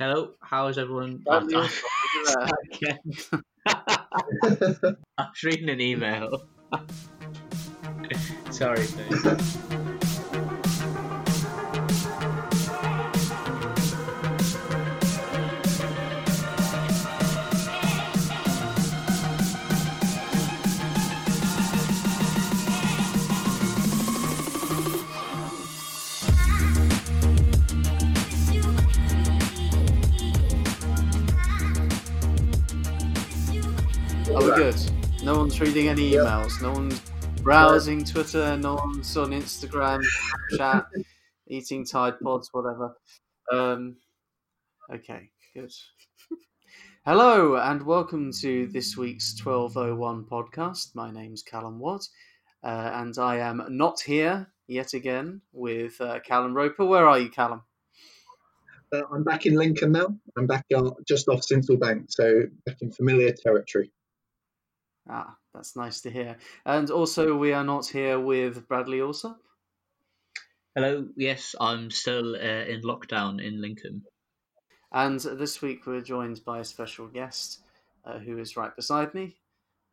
Hello, how is everyone? I was reading an email. Sorry, Are we good? No one's reading any Yep. emails. No one's browsing Twitter. No one's on Instagram, chat, eating Tide Pods, whatever. Um, okay, good. Hello and welcome to this week's 1201 podcast. My name's Callum Watt, uh, and I am not here yet again with uh, Callum Roper. Where are you, Callum? Uh, I'm back in Lincoln now. I'm back uh, just off Sincil Bank, so back in familiar territory. Ah, that's nice to hear. And also, we are not here with Bradley Allsop. Hello, yes, I'm still uh, in lockdown in Lincoln. And this week we're joined by a special guest uh, who is right beside me,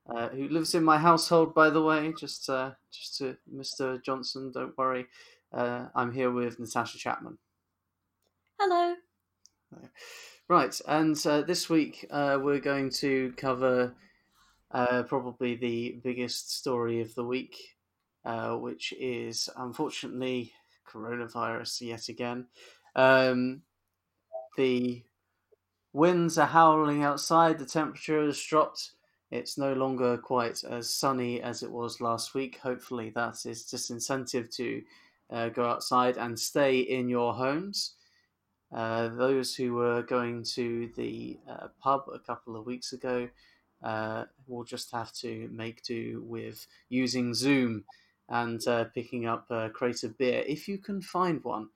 uh, who lives in my household, by the way. Just, uh, just to Mr. Johnson, don't worry. Uh, I'm here with Natasha Chapman. Hello. Right, and uh, this week uh, we're going to cover uh, probably the biggest story of the week, uh, which is unfortunately coronavirus yet again. Um, the winds are howling outside, the temperature has dropped. It's no longer quite as sunny as it was last week. Hopefully, that is disincentive to uh, go outside and stay in your homes. Uh, those who were going to the uh, pub a couple of weeks ago uh, will just have to make do with using Zoom and uh, picking up a crate of beer if you can find one.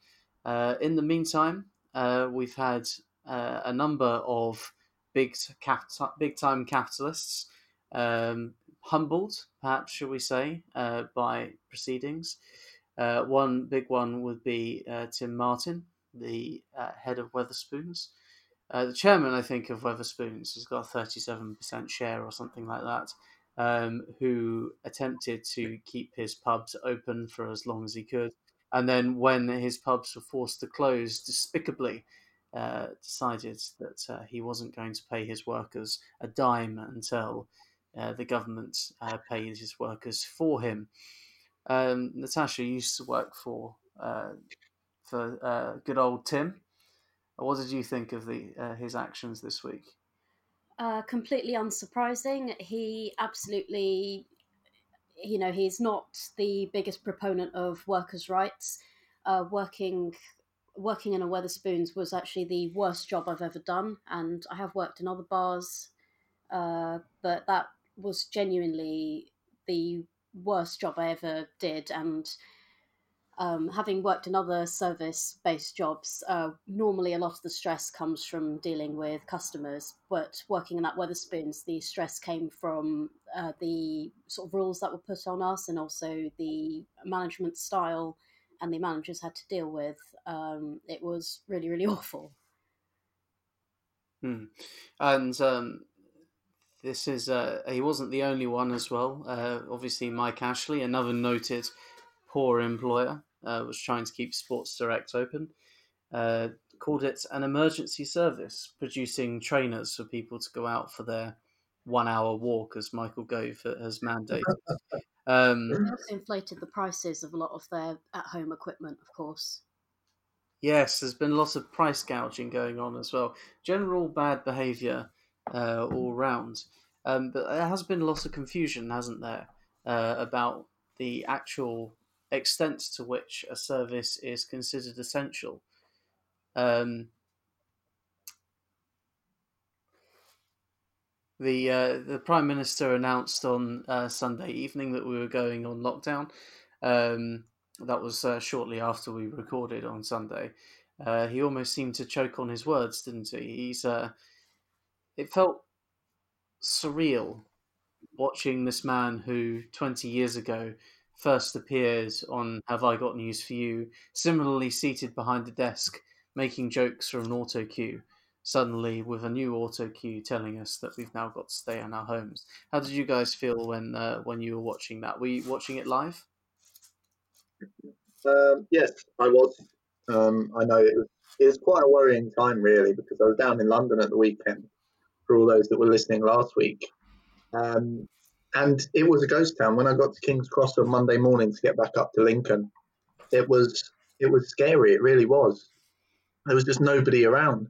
Uh, in the meantime, uh, we've had uh, a number of big cap- big time capitalists um, humbled, perhaps shall we say, uh, by proceedings. Uh, one big one would be uh, Tim Martin, the uh, head of Wetherspoons. Uh, the chairman, I think, of Wetherspoons has got a 37% share or something like that, um, who attempted to keep his pubs open for as long as he could. And then, when his pubs were forced to close, despicably uh, decided that uh, he wasn't going to pay his workers a dime until uh, the government uh, paid his workers for him. Um, Natasha used to work for uh, for good old Tim. What did you think of the uh, his actions this week? Uh, completely unsurprising. He absolutely, you know, he's not the biggest proponent of workers' rights. Uh, working working in a Wetherspoons was actually the worst job I've ever done, and I have worked in other bars, uh, but that was genuinely the worst job I ever did. And um, having worked in other service based jobs, uh, normally a lot of the stress comes from dealing with customers. But working in that Wetherspoons, the stress came from uh, the sort of rules that were put on us and also the management style and the managers had to deal with. Um, it was really, really awful. Hmm. And um, this is uh, he wasn't the only one as well. Uh, obviously, Mike Ashley, another noted poor employer, uh, was trying to keep Sports Direct open. Uh, called it an emergency service, producing trainers for people to go out for their one-hour walk, as Michael Gove has mandated. Um, They also inflated the prices of a lot of their at home equipment, of course. Yes, there's been lots of price gouging going on as well. General bad behaviour uh, all round. Um, but there has been lots of confusion, hasn't there, uh, about the actual extent to which a service is considered essential. Um, the uh, the prime minister announced on uh, Sunday evening that we were going on lockdown. Um, that was uh, shortly after we recorded on Sunday. Uh, he almost seemed to choke on his words, didn't he? He's. Uh, it felt surreal watching this man who 20 years ago first appears on Have I Got News for You, similarly seated behind a desk making jokes from an auto cue, suddenly with a new auto cue telling us that we've now got to stay in our homes. How did you guys feel when uh, when you were watching that? Were you watching it live? Um, yes, I was. Um, I know it was, it was quite a worrying time, really, because I was down in London at the weekend. For all those that were listening last week, um, and it was a ghost town. When I got to King's Cross on Monday morning to get back up to Lincoln, it was it was scary. It really was. There was just nobody around,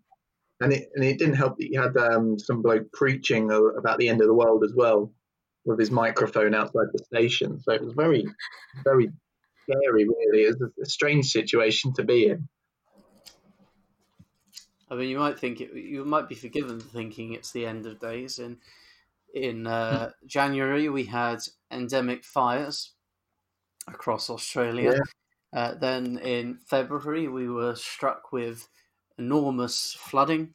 and it and it didn't help that you had um, some bloke preaching about the end of the world as well, with his microphone outside the station. So it was very, very scary. Really, it was a strange situation to be in. I mean, you might think it, you might be forgiven for thinking it's the end of days. In in uh, January, we had endemic fires across Australia. Yeah. Uh, then in February, we were struck with enormous flooding.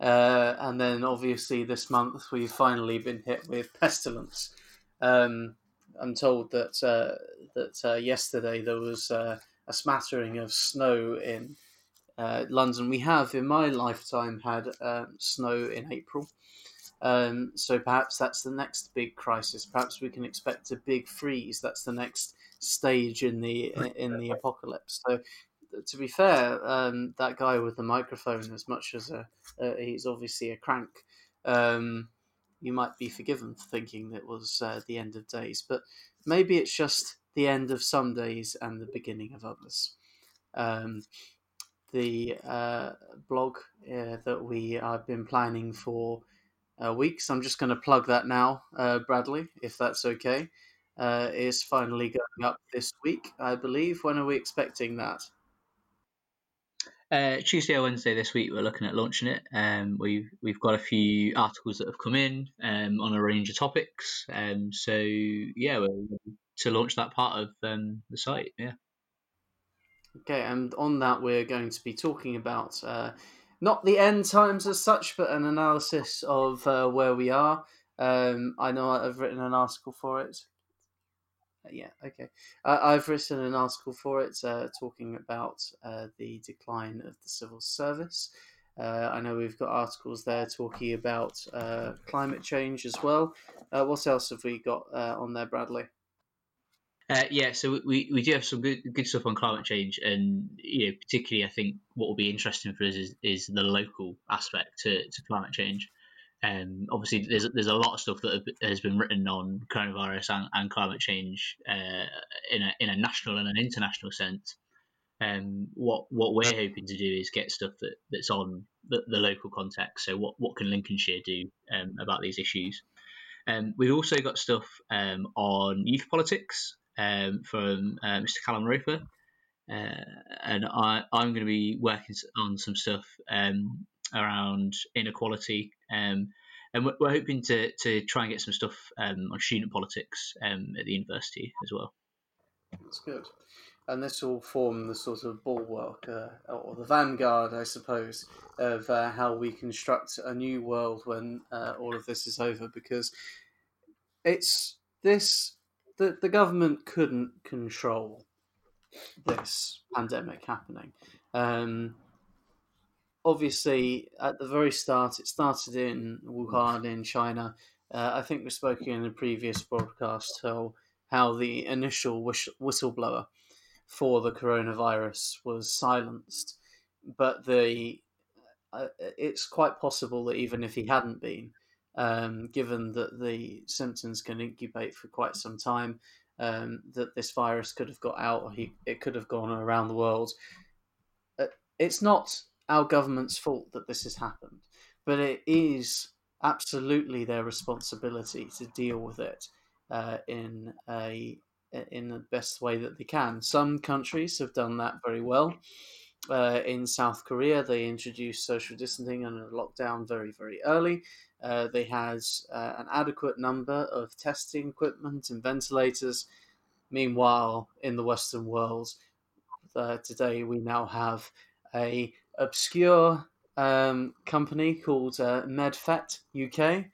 Uh, and then obviously this month, we've finally been hit with pestilence. Um, I'm told that uh, that uh, yesterday there was uh, a smattering of snow in uh, London. We have, in my lifetime, had um, snow in April. Um, so perhaps that's the next big crisis. Perhaps we can expect a big freeze. That's the next stage in the in the apocalypse. So, to be fair, um, that guy with the microphone, as much as a, uh, he's obviously a crank, um, you might be forgiven for thinking that was uh, the end of days. But maybe it's just the end of some days and the beginning of others. Um, the uh, blog uh, that we have been planning for uh, weeks. I'm just going to plug that now, uh, Bradley, if that's okay. Uh, is finally going up this week, I believe. When are we expecting that? Uh, Tuesday or Wednesday this week, we're looking at launching it. Um, we've we've got a few articles that have come in um, on a range of topics. Um, so yeah, we're to launch that part of um, the site. Yeah. Okay, and on that, we're going to be talking about uh, not the end times as such, but an analysis of uh, where we are. Um, I know I've written an article for it. Uh, yeah, okay. Uh, I've written an article for it uh, talking about uh, the decline of the civil service. Uh, I know we've got articles there talking about climate change as well. what else have we got on there, Bradley? Uh, yeah, so we, we do have some good good stuff on climate change, and you know, particularly I think what will be interesting for us is, is the local aspect to, to climate change. Um, obviously, there's there's a lot of stuff that has been written on coronavirus and, and climate change uh, in a in a national and an international sense. Um, what what we're hoping to do is get stuff that, that's on the, the local context. So what what can Lincolnshire do um, about these issues? Um, we've also got stuff um, on youth politics um, from uh, Mr. Callum Roper. Uh, and I, I'm going to be working on some stuff um, around inequality. Um, and we're, we're, hoping to, to try and get some stuff um, on student politics um, at the university as well. That's good. And this will form the sort of bulwark, uh, or the vanguard, I suppose, of uh, how we construct a new world when uh, all of this is over. Because it's this the, the government couldn't control this pandemic happening. Um, obviously, at the very start, it started in Wuhan in China. Uh, I think we spoke in a previous broadcast how how the initial whistleblower for the coronavirus was silenced, but the uh, it's quite possible that even if he hadn't been, um, given that the symptoms can incubate for quite some time, um, that this virus could have got out or he, it could have gone around the world. Uh, it's not our government's fault that this has happened, but it is absolutely their responsibility to deal with it uh, in a in the best way that they can. Some countries have done that very well. Uh, in South Korea, they introduced social distancing and a lockdown very, very early. Uh, they had uh, an adequate number of testing equipment and ventilators. Meanwhile, in the Western world, uh, today we now have a obscure um, company called uh, MedFet UK,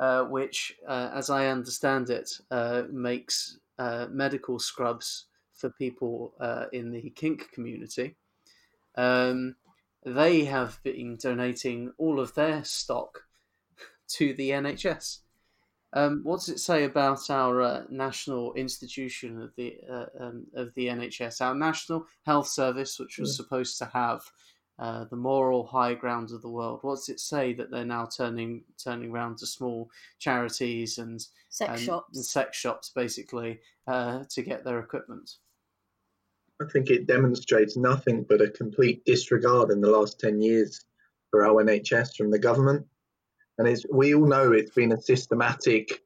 uh, which, as I understand it, makes medical scrubs for people in the kink community. Um, they have been donating all of their stock to the NHS. Um, what does it say about our uh, national institution of the uh, um, of the NHS, our National Health Service, which was supposed to have uh, the moral high ground of the world? What does it say that they're now turning turning around to small charities and Sex and, shops. and sex shops, basically, uh, to get their equipment? I think it demonstrates nothing but a complete disregard in the last 10 years for our NHS from the government. And it's, we all know it's been a systematic,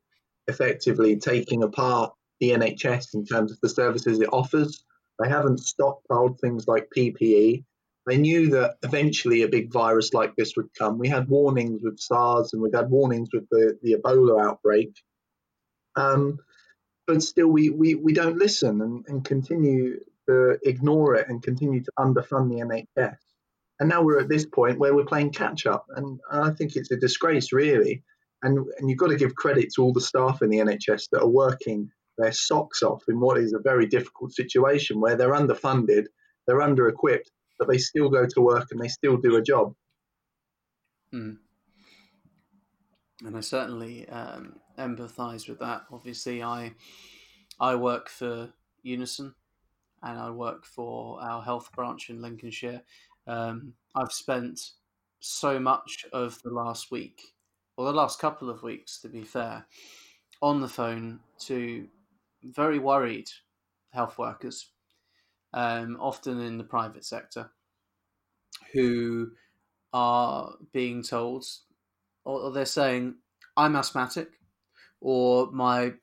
effectively taking apart the NHS in terms of the services it offers. They haven't stockpiled things like PPE. They knew that eventually a big virus like this would come. We had warnings with SARS and we've had warnings with the, the Ebola outbreak. Um, but still, we, we, we don't listen and, and continue to ignore it and continue to underfund the NHS. And now we're at this point where we're playing catch up. And I think it's a disgrace, really. And, and you've got to give credit to all the staff in the NHS that are working their socks off in what is a very difficult situation where they're underfunded, they're under equipped, but they still go to work and they still do a job. Mm. And I certainly um, empathise with that. Obviously, I I work for Unison, and I work for our health branch in Lincolnshire. Um, I've spent so much of the last week, or the last couple of weeks, to be fair, on the phone to very worried health workers, um, often in the private sector, who are being told, or they're saying, I'm asthmatic, or my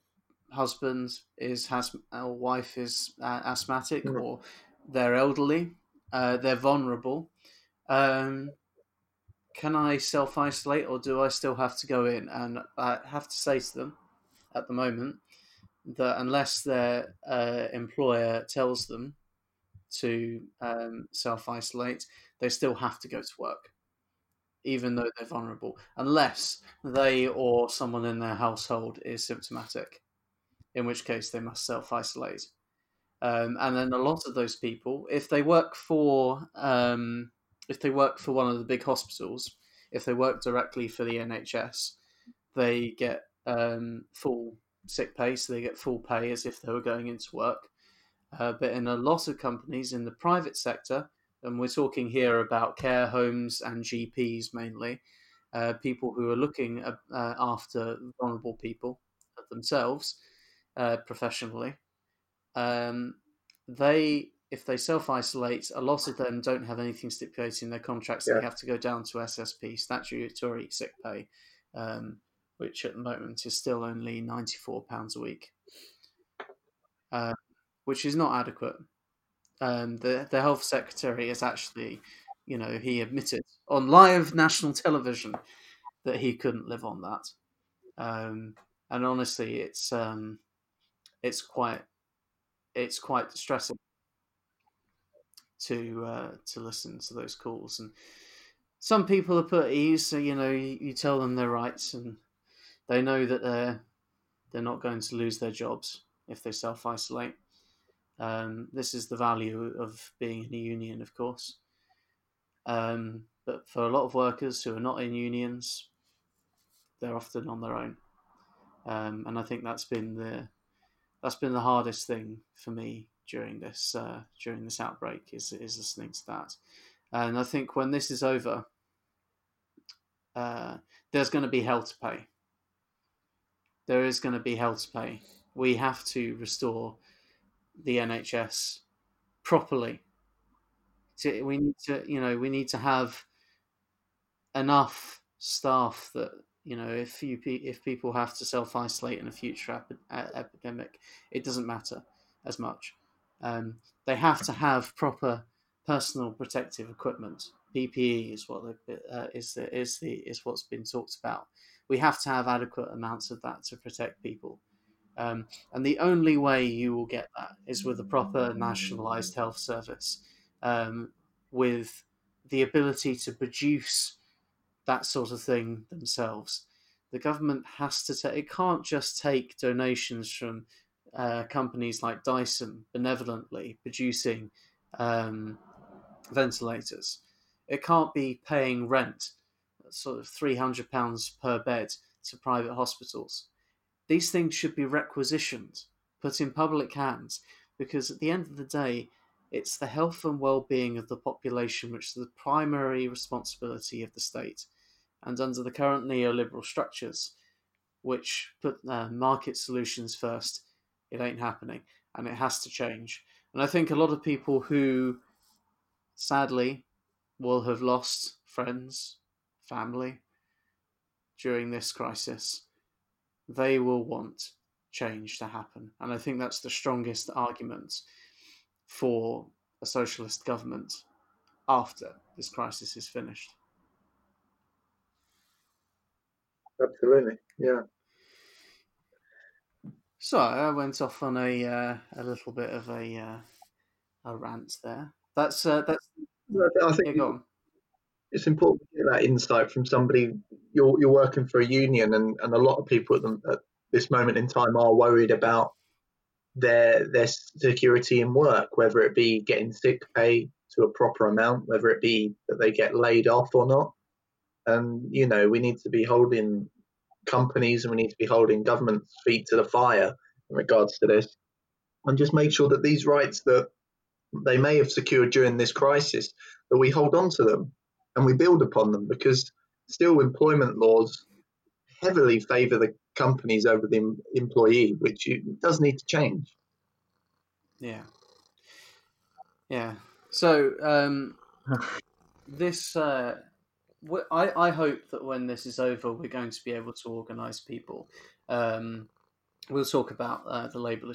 husband is has or wife is uh, asthmatic, Mm. or they're elderly, uh, they're vulnerable. Um, can I self isolate, or do I still have to go in? And I have to say to them, at the moment, that unless their uh, employer tells them to um, self isolate, they still have to go to work, even though they're vulnerable, unless they or someone in their household is symptomatic, in which case they must self isolate. Um, and then a lot of those people, if they work for um, if they work for one of the big hospitals, if they work directly for the NHS, they get um, full sick pay, so they get full pay as if they were going into work. Uh, but in a lot of companies in the private sector, and we're talking here about care homes and GPs mainly, uh, people who are looking uh, uh, after vulnerable people themselves uh, professionally, um, they if they self isolate, a lot of them don't have anything stipulated in their contracts. Yeah. They have to go down to SSP, statutory sick pay, um, which at the moment is still only ninety four pounds a week, uh, which is not adequate. Um, the the health secretary is actually, you know, he admitted on live national television that he couldn't live on that. Um, and honestly, it's um, it's quite it's quite distressing to uh, to listen to those calls. And some people are put at ease, so you know you, you tell them their rights, and they know that they're they're not going to lose their jobs if they self isolate. Um, this is the value of being in a union, of course. Um, but for a lot of workers who are not in unions, they're often on their own, um, and I think that's been the that's been the hardest thing for me during this uh, during this outbreak is is listening to that, and I think when this is over, uh, there's going to be hell to pay. There is going to be hell to pay. We have to restore the NHS properly. To, we need to, you know, we need to have enough staff that you know if you if people have to self isolate in a future ep- epidemic, it doesn't matter as much. Um, they have to have proper personal protective equipment. PPE is what the, uh, is the is the is what's been talked about. We have to have adequate amounts of that to protect people. Um, and the only way you will get that is with a proper nationalised health service, um, with the ability to produce that sort of thing themselves. The government has to take, it can't just take donations from uh, companies like Dyson benevolently producing um, ventilators. It can't be paying rent, sort of three hundred pounds per bed to private hospitals. These things should be requisitioned, put in public hands, because at the end of the day, it's the health and well-being of the population which is the primary responsibility of the state. And under the current neoliberal structures, which put uh, market solutions first, it ain't happening, and it has to change. And I think a lot of people who, sadly, will have lost friends, family during this crisis, they will want change to happen. And I think that's the strongest argument for a socialist government after this crisis is finished. Absolutely, yeah. So I went off on a uh, a little bit of a uh, a rant there. That's uh, that's. I think yeah, it's important to get that insight from somebody. You're you're working for a union, and, and a lot of people at, the, at this moment in time are worried about their their security in work, whether it be getting sick pay to a proper amount, whether it be that they get laid off or not. And you know, we need to be holding companies and we need to be holding government's feet to the fire in regards to this, and just make sure that these rights that they may have secured during this crisis that we hold on to them and we build upon them because still employment laws heavily favour the companies over the employee, which does need to change. Yeah. Yeah. So um, this, uh, I, I hope that when this is over, we're going to be able to organise people. Um, we'll talk about uh, the Labour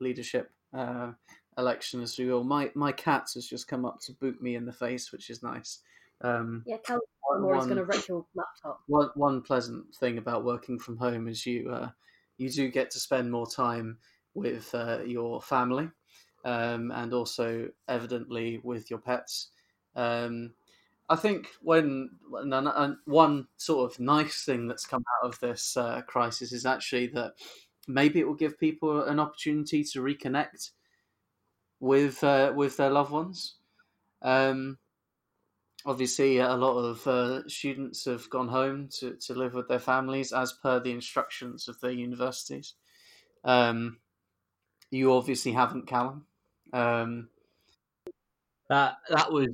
leadership uh, election as we will. My my cat has just come up to boot me in the face, which is nice. Um, yeah, tell more is going to wreck your laptop. One one pleasant thing about working from home is you uh, you do get to spend more time with uh, your family, um, and also evidently with your pets. Um, I think when one sort of nice thing that's come out of this uh, crisis is actually that maybe it will give people an opportunity to reconnect with uh, with their loved ones. Um, obviously, a lot of uh, students have gone home to, to live with their families as per the instructions of their universities. Um, you obviously haven't, Callum. Um, that that was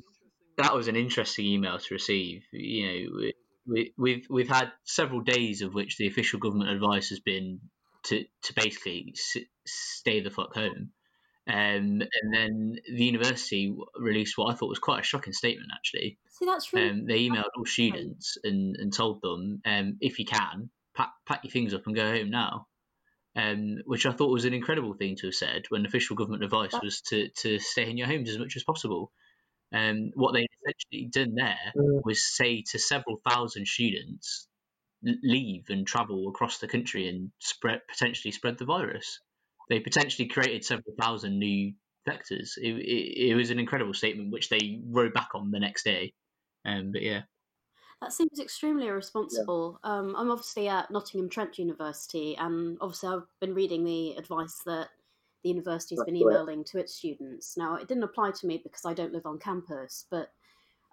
that was an interesting email to receive. You know, we, we've we've had several days of which the official government advice has been to to basically stay the fuck home. Um, and then the university released what I thought was quite a shocking statement, actually. See, that's really. Um, they emailed all students and, and told them, um, if you can, pack, pack your things up and go home now. Um, which I thought was an incredible thing to have said when official government advice was to, to stay in your homes as much as possible. Um, what they essentially done there mm. was say to several thousand students, leave and travel across the country and spread potentially spread the virus they potentially created several thousand new vectors. It, it, it, was an incredible statement, which they wrote back on the next day. Um, but yeah. That seems extremely irresponsible. Yeah. Um, I'm obviously at Nottingham Trent University, and obviously I've been reading the advice that the university's That's been emailing to its students. Now, it didn't apply to me because I don't live on campus, but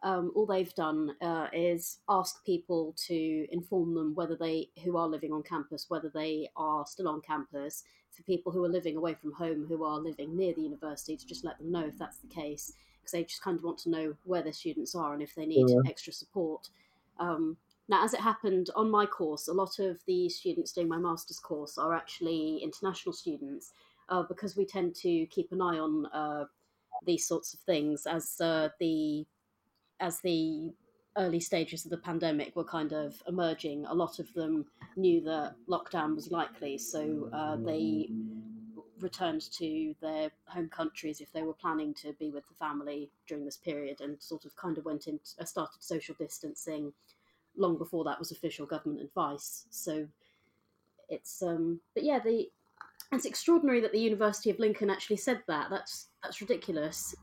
um, all they've done uh, is ask people to inform them whether they who are living on campus whether they are still on campus for people who are living away from home who are living near the university to just let them know if that's the case because they just kind of want to know where their students are and if they need yeah. extra support um, now as it happened on my course a lot of the students doing my master's course are actually international students uh, because we tend to keep an eye on uh, these sorts of things as uh, the as the early stages of the pandemic were kind of emerging, a lot of them knew that lockdown was likely, so uh, they returned to their home countries if they were planning to be with the family during this period, and sort of kind of went into uh, started social distancing long before that was official government advice. So it's um, but yeah, the it's extraordinary that the University of Lincoln actually said that. That's that's ridiculous.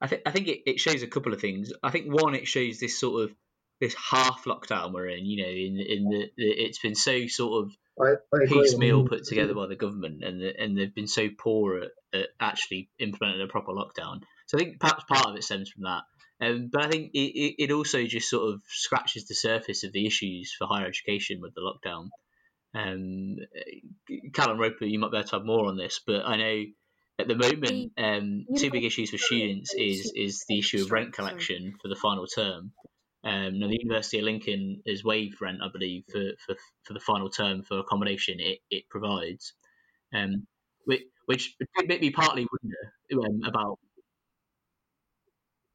I think I think it, it shows a couple of things. I think one, it shows this sort of this half lockdown we're in. You know, in in the, the it's been so sort of I, I piecemeal put together by the government, and the, and they've been so poor at, at, actually implementing a proper lockdown. So I think perhaps part of it stems from that. Um, but I think it, it also just sort of scratches the surface of the issues for higher education with the lockdown. Um, Callum Roper, you might be able to have more on this, but I know at the moment, um, two big issues for students is is the issue of rent collection for the final term. Um, now, the University of Lincoln has waived rent, I believe, for, for, for the final term for accommodation it, it provides, um, which, which made me partly wonder um, about.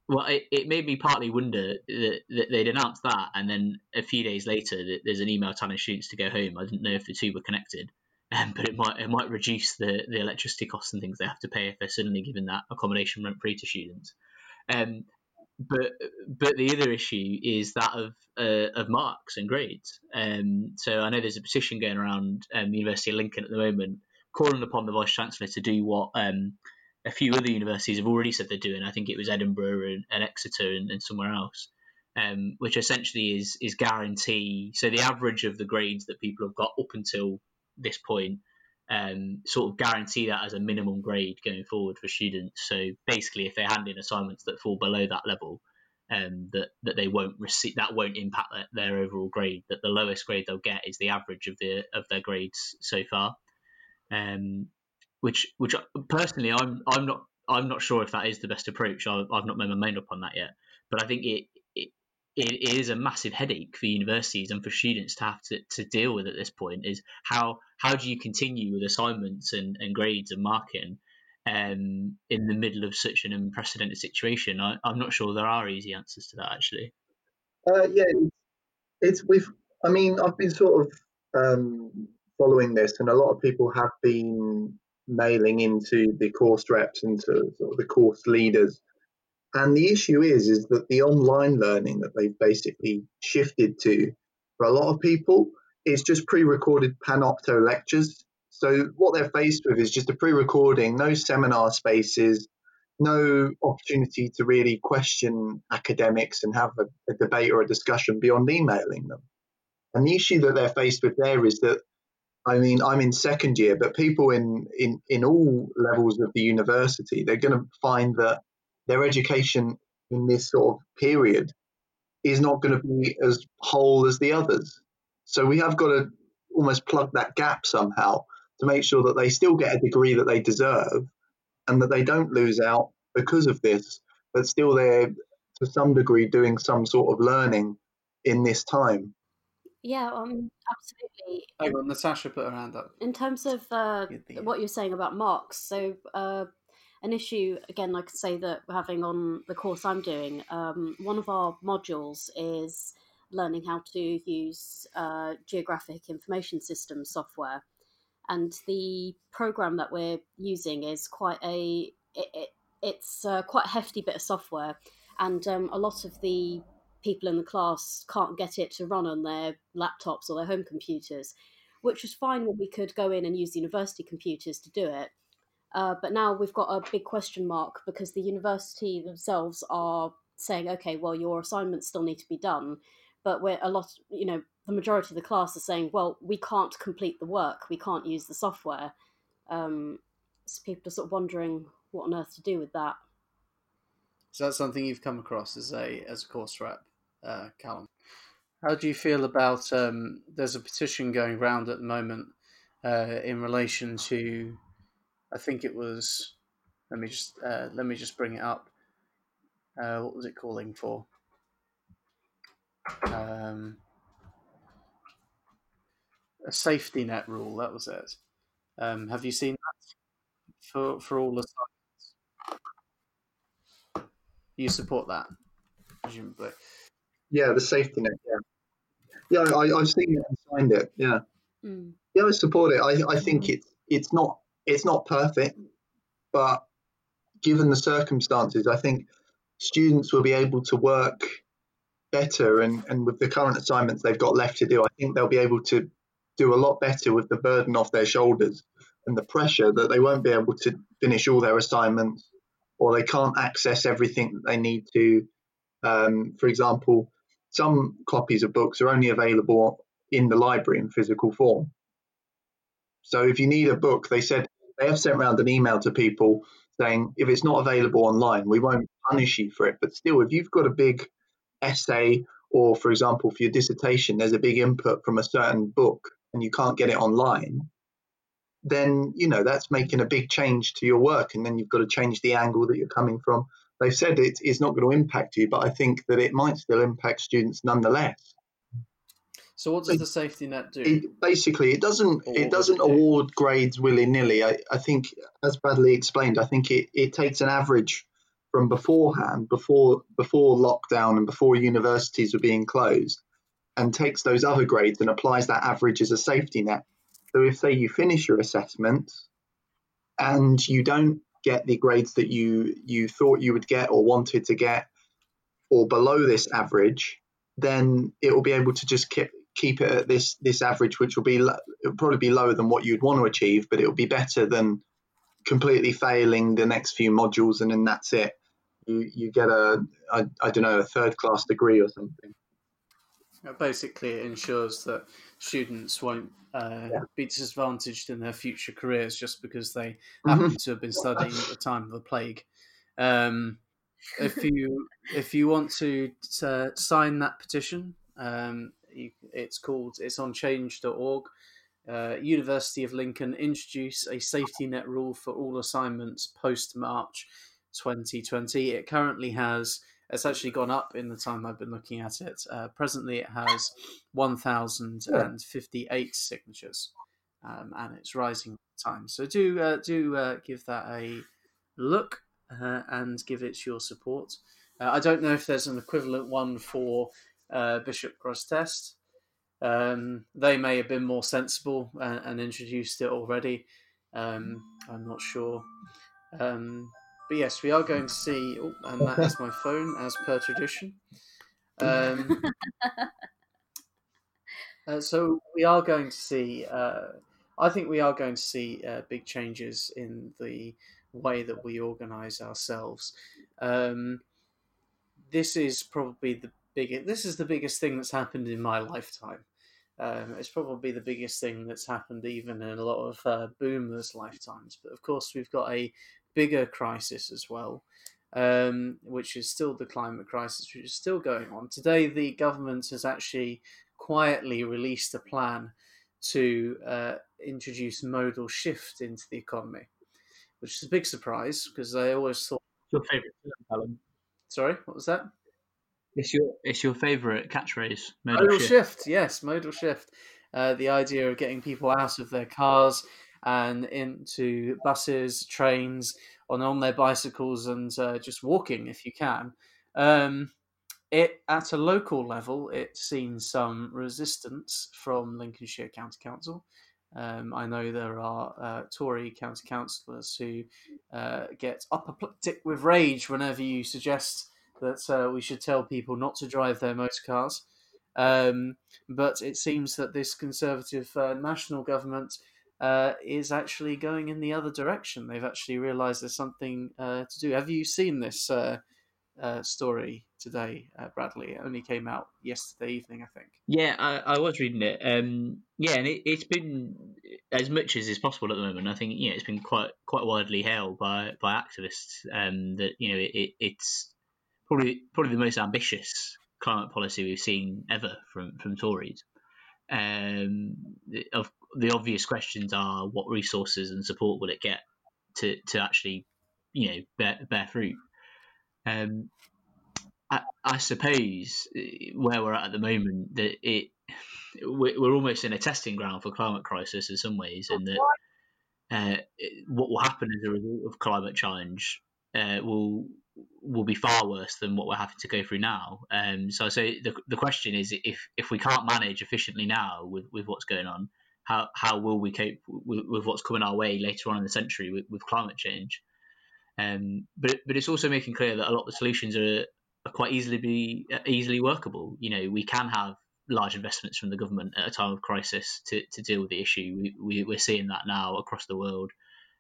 Well, it, it made me partly wonder that, that they'd announced that, and then a few days later, there's an email telling students to go home. I didn't know if the two were connected, um, but it might it might reduce the, the electricity costs and things they have to pay if they're suddenly given that accommodation rent free to students. Um, but but the other issue is that of uh, of marks and grades. Um, so I know there's a petition going around um, the University of Lincoln at the moment, calling upon the vice chancellor to do what um, a few other universities have already said they're doing. I think it was Edinburgh and, and Exeter and, and, somewhere else, um, which essentially is is guarantee. So the average of the grades that people have got up until this point um, sort of guarantee that as a minimum grade going forward for students. So basically, if they hand in assignments that fall below that level, um, that that they won't receive, that won't impact their, their, overall grade. That the lowest grade they'll get is the average of the of their grades so far. Um, which which personally, I'm I'm not I'm not sure if that is the best approach. I've, I've not made my mind up on that yet. But I think it, it is a massive headache for universities and for students to have to, to deal with at this point is how how do you continue with assignments and, and grades and marking um, in the middle of such an unprecedented situation I, am not sure there are easy answers to that actually uh, yeah it's we've i mean i've been sort of um, following this and a lot of people have been mailing into the course reps and to sort of the course leaders and the issue is, is that the online learning that they've basically shifted to for a lot of people is just pre-recorded panopto lectures. So what they're faced with is just a pre-recording, no seminar spaces, no opportunity to really question academics and have a, a debate or a discussion beyond emailing them. And the issue that they're faced with there is that I mean, I'm in second year, but people in, in, in all levels of the university, they're going to find that their education in this sort of period is not going to be as whole as the others. So we have got to almost plug that gap somehow to make sure that they still get a degree that they deserve and that they don't lose out because of this, but still they're to some degree doing some sort of learning in this time. Yeah, um, absolutely. Oh, well, Natasha put her hand up. In terms of uh, what you're saying about marks, so uh, an issue again I I say that we're having on the course I'm doing. Um, one of our modules is learning how to use uh, geographic information system software, and the program that we're using is quite a it, it, it's uh, quite a hefty bit of software, and um, a lot of the people in the class can't get it to run on their laptops or their home computers, which was fine when we could go in and use university computers to do it uh, but now we've got a big question mark because the university themselves are saying, okay, well, your assignments still need to be done. But we're a lot, you know, the majority of the class are saying, well, we can't complete the work, we can't use the software. Um, so people are sort of wondering what on earth to do with that. So that. Is that something you've come across as a as a course rep, uh, Callum? How do you feel about? Um, there's a petition going around at the moment uh, in relation to I think it was. Let me just uh, let me just bring it up. Uh, what was it calling for? Um, a safety net rule. That was it. Um, have you seen that for for all the sites? You support that, presumably. Yeah, the safety net. Yeah, yeah. I, I've seen it and signed it. Yeah, mm. yeah. I support it. I I think it's it's not it's not perfect, but given the circumstances, I think students will be able to work better and, and with the current assignments they've got left to do, I think they'll be able to do a lot better with the burden off their shoulders and the pressure that they won't be able to finish all their assignments or they can't access everything that they need to. Um, for example, some copies of books are only available in the library in physical form. So if you need a book, they said they have sent around an email to people saying if it's not available online, we won't punish you for it. But still, if you've got a big essay, or for example, for your dissertation, there's a big input from a certain book and you can't get it online, then you know that's making a big change to your work, and then you've got to change the angle that you're coming from. They've said it is not going to impact you, but I think that it might still impact students nonetheless. So what does the safety net do? It, basically, it doesn't it doesn't do? award grades willy nilly. I, I think, as Bradley explained, I think it, it takes an average from beforehand, before before lockdown and before universities were being closed, and takes those other grades and applies that average as a safety net. So if say you finish your assessment and you don't get the grades that you you thought you would get or wanted to get, or below this average, then it will be able to just keep keep it at this this average, which will be it'll probably be lower than what you'd want to achieve, but it will be better than completely failing the next few modules and then that's it. You you get a I don't know a third class degree or something. Basically, it ensures that students won't uh, Yeah. be disadvantaged in their future careers just because they Mhm. happen to have been studying at the time of the plague. Um, if you if you want to uh, sign that petition, um, you, it's called it's on change.org. Uh, University of Lincoln introduce a safety net rule for all assignments post March 2020. It currently has it's actually gone up in the time I've been looking at it. Uh, presently, it has 1,058 signatures, um, and it's rising time. So do uh, do uh, give that a look uh, and give it your support. Uh, I don't know if there's an equivalent one for uh, Bishop Grosseteste. Um, they may have been more sensible and, and introduced it already. Um, I'm not sure. Um, but yes, we are going to see. Oh, and that is my phone, as per tradition. Um, uh, so we are going to see. Uh, I think we are going to see uh, big changes in the way that we organise ourselves. Um, this is probably the biggest. This is the biggest thing that's happened in my lifetime. Um, it's probably the biggest thing that's happened even in a lot of uh, boomers' lifetimes. But of course, we've got a bigger crisis as well, um, which is still the climate crisis, which is still going on. Today, the government has actually quietly released a plan to uh, introduce modal shift into the economy, which is a big surprise because they always thought. Your favourite Callum? Sorry, what was that? It's your it's your favourite catchphrase. Modal Modal shift. shift. yes, modal shift. Uh, the idea of getting people out of their cars and into buses, trains, on on their bicycles, and uh, just walking if you can. Um, it at a local level, it's seen some resistance from Lincolnshire County Council. Um, I know there are uh, Tory county councillors who uh, get apoplectic with rage whenever you suggest that uh, we should tell people not to drive their motor cars. Um, but it seems that this Conservative uh, national government uh, is actually going in the other direction. They've actually realised there's something uh, to do. Have you seen this uh, uh, story today, uh, Bradley? It only came out yesterday evening, I think. Yeah, I, I was reading it. Um, yeah, and it, it's been as much as is possible at the moment. I think you know it's been quite quite widely hailed by by activists um, that you know it, it's probably probably the most ambitious climate policy we've seen ever from from Tories. Um, of, the obvious questions are what resources and support will it get to to actually you know bear, bear fruit. Um, I, I suppose eh, where we're at at the moment that it we're almost in a testing ground for climate crisis in some ways, and that uh, what will happen as a result of climate change uh, will will be far worse than what we're having to go through now. Um, so, I say the the question is, if if we can't manage efficiently now with, with what's going on, how how will we cope with, with what's coming our way later on in the century with, with climate change? Um, but but it's also making clear that a lot of the solutions are, are quite easily be easily workable. You know, we can have large investments from the government at a time of crisis to, to deal with the issue. We, we we're seeing that now across the world.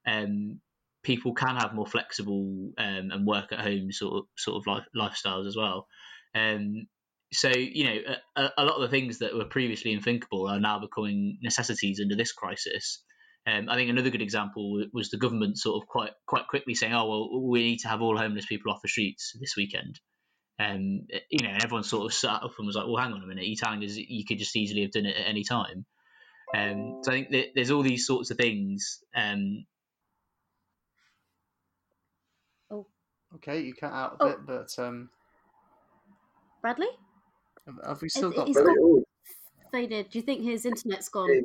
Um, people can have more flexible um, and work at home sort of sort of life, lifestyles as well. Um, so you know, a, a lot of the things that were previously unthinkable are now becoming necessities under this crisis. Um, I think another good example was the government sort of quite quite quickly saying, "Oh well, we need to have all homeless people off the streets this weekend." Um, you know, and everyone sort of sat up and was like, "Well, hang on a minute, you're telling us you could just easily have done it at any time." Um, so I think that there's all these sorts of things. Um, oh, okay, you cut out a oh. bit, but um, Bradley, have we still got? He's got faded. Do you think his internet's gone?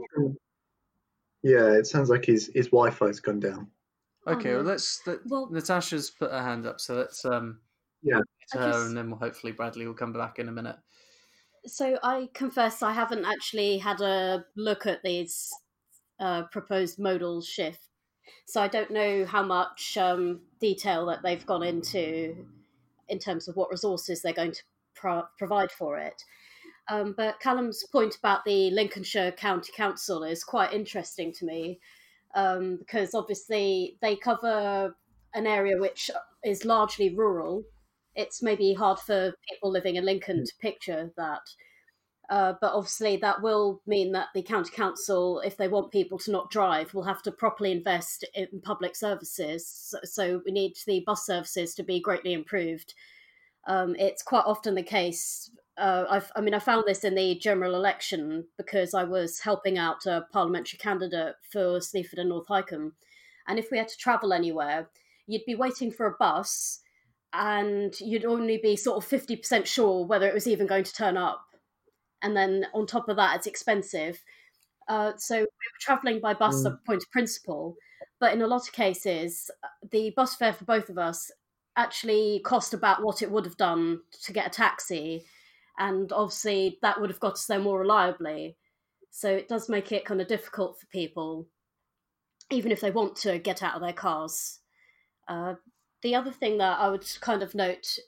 Yeah, it sounds like his his Wi-Fi's gone down. Okay, Oh, well let's. Let, Well- Natasha's put her hand up, so let's um. Yeah. Her, guess- and then we'll hopefully Bradley will come back in a minute. So I confess I haven't actually had a look at these uh, proposed modal shift. So I don't know how much um, detail that they've gone into in terms of what resources they're going to pro- provide for it. Um, but Callum's point about the Lincolnshire County Council is quite interesting to me um, because obviously they cover an area which is largely rural. It's maybe hard for people living in Lincoln to picture that. Uh, but obviously, that will mean that the county council, if they want people to not drive, will have to properly invest in public services. So, so we need the bus services to be greatly improved. Um, it's quite often the case. Uh, I've, I mean, I found this in the general election because I was helping out a parliamentary candidate for Sleaford and North Hykeham. And if we had to travel anywhere, you'd be waiting for a bus and you'd only be sort of 50% sure whether it was even going to turn up and then on top of that, it's expensive. Uh, so we were travelling by bus Mm. at point of principle, but in a lot of cases, the bus fare for both of us actually cost about what it would have done to get a taxi, and obviously that would have got us there more reliably. So it does make it kind of difficult for people, even if they want to get out of their cars. Uh, the other thing that I would kind of note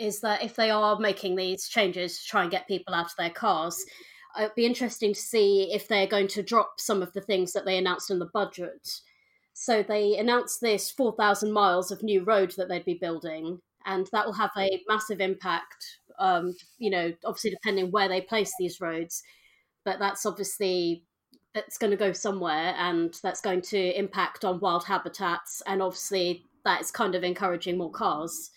is that if they are making these changes to try and get people out of their cars, it'd be interesting to see if they're going to drop some of the things that they announced in the budget. So they announced this 4,000 miles of new road that they'd be building, and that will have a massive impact. Um, you know, obviously depending where they place these roads, but that's obviously that's going to go somewhere, and that's going to impact on wild habitats, and obviously that is kind of encouraging more cars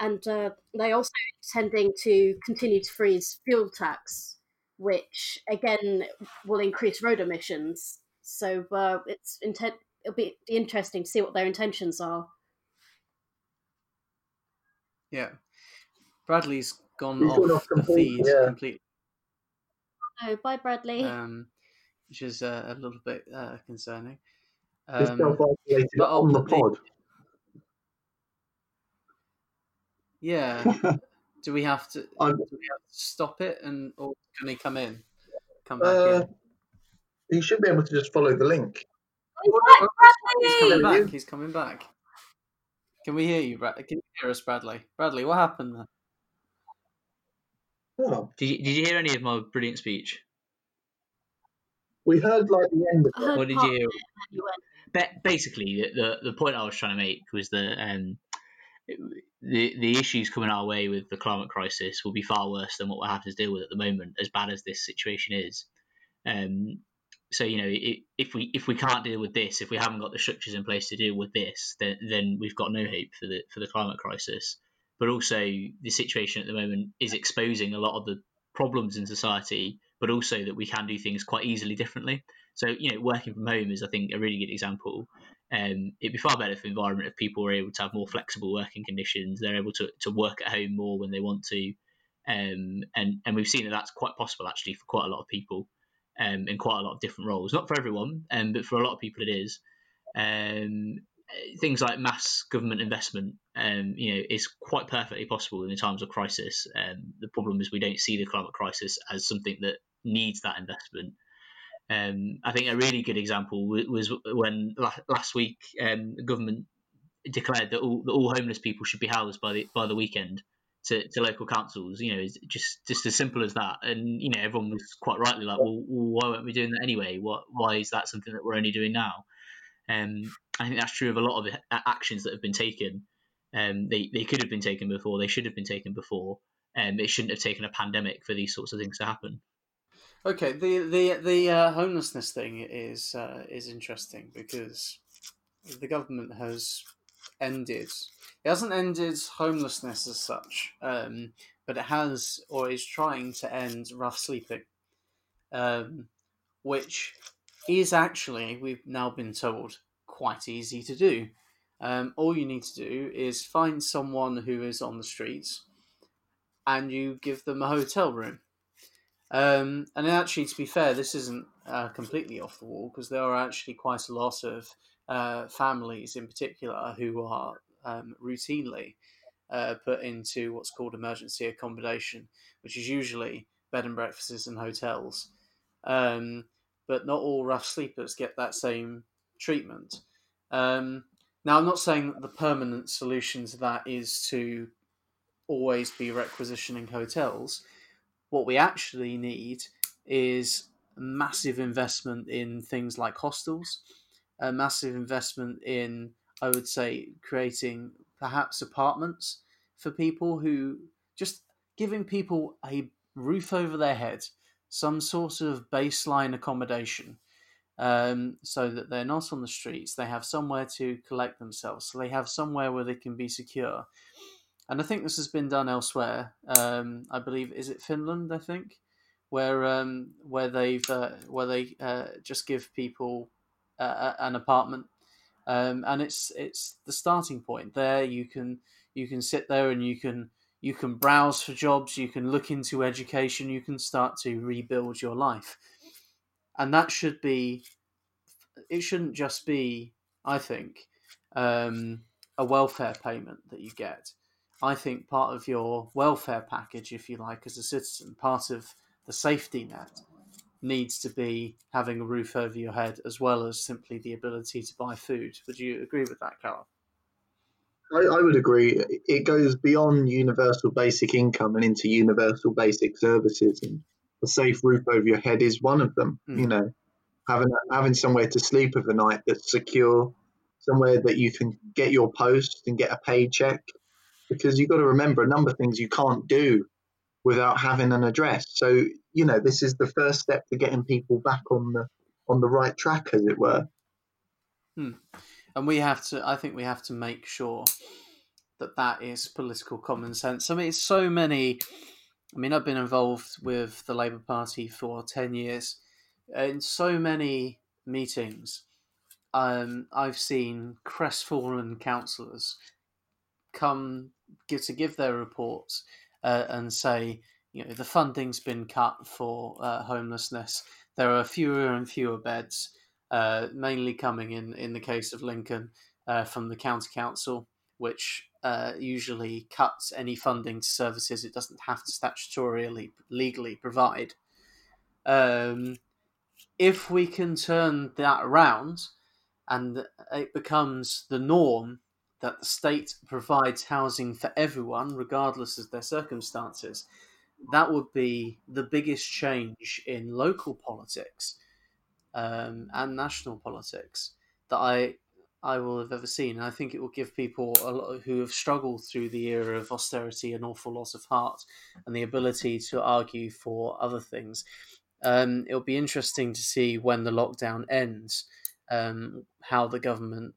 and uh, they also intending to continue to freeze fuel tax, which again will increase road emissions. So uh, it's intent. It'll be interesting to see what their intentions are. Yeah, Bradley's gone He's off, gone off the feed yeah. completely, Oh, bye, Bradley. um, which is uh, a little bit uh, concerning. Um, self-isolated but on the pod. yeah, do we have to? I'm- Do we have to stop it, and or can he come in? Come back Uh, in. you should be able to just follow the link. He's He's coming back. He's coming back. Can we hear you, Brad? Can you hear us, Bradley? Bradley, what happened there? Oh, did you, did you hear any of my brilliant speech? we heard like the end of it. What did you of hear? it, and you went, Ba- basically, the, the the point I was trying to make was that um, the the issues coming our way with the climate crisis will be far worse than what we're having to deal with at the moment. As bad as this situation is, um, so you know, if we if we can't deal with this, if we haven't got the structures in place to deal with this, then then we've got no hope for the for the climate crisis. But also, the situation at the moment is exposing a lot of the problems in society, but also that we can do things quite easily differently. So, you know, working from home is, I think, a really good example. Um, it'd be far better for the environment if people were able to have more flexible working conditions. They're able to, to work at home more when they want to. Um, and, and we've seen that that's quite possible, actually, for quite a lot of people um, in quite a lot of different roles. Not for everyone, um, but for a lot of people it is. Um, things like mass government investment, um, you know, is quite perfectly possible in times of crisis. Um, the problem is we don't see the climate crisis as something that needs that investment. Um, I think a really good example wa- was when la- last week the government declared that all, that all homeless people should be housed by the by the weekend to, to local councils. You know, just just as simple as that. And you know, everyone was quite rightly like, well, why weren't we doing that anyway? What why is that something that we're only doing now? Um, I think that's true of a lot of actions that have been taken. Um, they they could have been taken before. They should have been taken before. Um, it shouldn't have taken a pandemic for these sorts of things to happen. Okay, the the the uh, homelessness thing is uh, is interesting because the government has ended. It hasn't ended homelessness as such, um, but it has or is trying to end rough sleeping, um, which is actually we've now been told quite easy to do. Um, all you need to do is find someone who is on the streets, and you give them a hotel room um, and actually, to be fair, this isn't uh, completely off the wall because there are actually quite a lot of uh, families, in particular, who are um, routinely uh, put into what's called emergency accommodation, which is usually bed and breakfasts and hotels. Um, but not all rough sleepers get that same treatment. Um, now, I'm not saying that the permanent solution to that is to always be requisitioning hotels what we actually need is massive investment in things like hostels, a massive investment in, I would say, creating perhaps apartments for people who just giving people a roof over their head, some sort of baseline accommodation. Um, so that they're not on the streets, they have somewhere to collect themselves, so they have somewhere where they can be secure and I think this has been done elsewhere. Um, I believe is it Finland? I think where um, where they've uh, where they uh, just give people uh, an apartment, um, and it's it's the starting point. There you can you can sit there and you can you can browse for jobs, you can look into education, you can start to rebuild your life, and that should be. It shouldn't just be, I think, um, a welfare payment that you get I think part of your welfare package, if you like, as a citizen, part of the safety net needs to be having a roof over your head as well as simply the ability to buy food. Would you agree with that, Carol? I, I would agree. It goes beyond universal basic income and into universal basic services, and a safe roof over your head is one of them. Mm. You know, having having somewhere to sleep overnight that's secure, somewhere that you can get your post and get a paycheck, because you've got to remember a number of things you can't do without having an address. So, you know, this is the first step to getting people back on the on the right track, as it were. Hmm. And we have to, I think we have to make sure that that is political common sense. I mean, it's so many. I mean, I've been involved with the Labour Party for 10 years. In so many meetings, um, I've seen crestfallen councillors come give to give their reports uh, and say, you know, the funding's been cut for uh, homelessness. There are fewer and fewer beds, uh, mainly coming in in the case of Lincoln uh, from the county council, which uh, usually cuts any funding to services it doesn't have to statutorily legally provide. Um, if we can turn that around and it becomes the norm that the state provides housing for everyone, regardless of their circumstances, that would be the biggest change in local politics um, and national politics that I I will have ever seen. And I think it will give people lot, who have struggled through the era of austerity an awful lot of heart and the ability to argue for other things. Um, it'll be interesting to see when the lockdown ends, um, how the government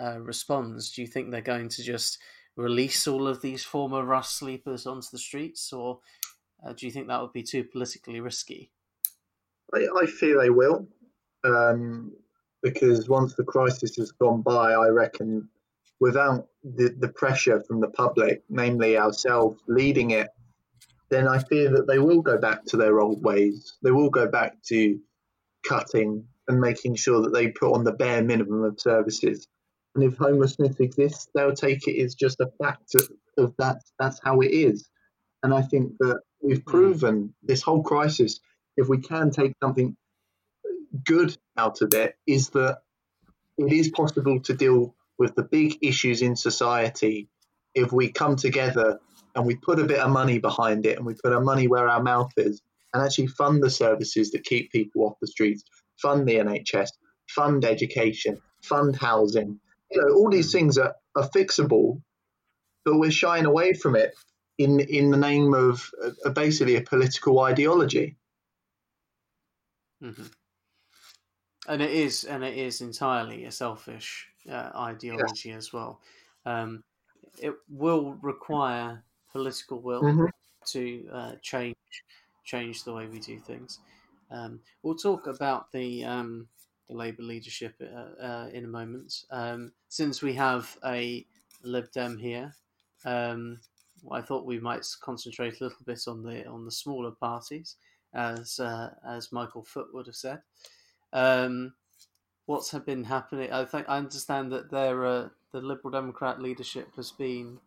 uh, responds, do you think they're going to just release all of these former rough sleepers onto the streets, or uh, do you think that would be too politically risky? I, I fear they will, um, because once the crisis has gone by, I reckon without the, the pressure from the public, namely ourselves, leading it, then I fear that they will go back to their old ways. They will go back to cutting and making sure that they put on the bare minimum of services and if homelessness exists, they'll take it as just a fact of, of that. That's how it is. And I think that we've hmm. proven this whole crisis, if we can take something good out of it, is that it is possible to deal with the big issues in society if we come together and we put a bit of money behind it and we put our money where our mouth is and actually fund the services that keep people off the streets, fund the NHS, fund education, fund housing, you know, all these things are, are fixable, but we're shying away from it in in the name of uh, basically a political ideology. Mm-hmm. And it is, and it is entirely a selfish uh, ideology yeah. as well. Um, it will require political will mm-hmm. to uh, change change the way we do things. Um, we'll talk about the um, the Labour leadership uh, uh, in a moment. Um, since we have a Lib Dem here, um, I thought we might concentrate a little bit on the on the smaller parties, as uh, as Michael Foot would have said. Um, what's been happening? I think I understand that there uh, the Liberal Democrat leadership has been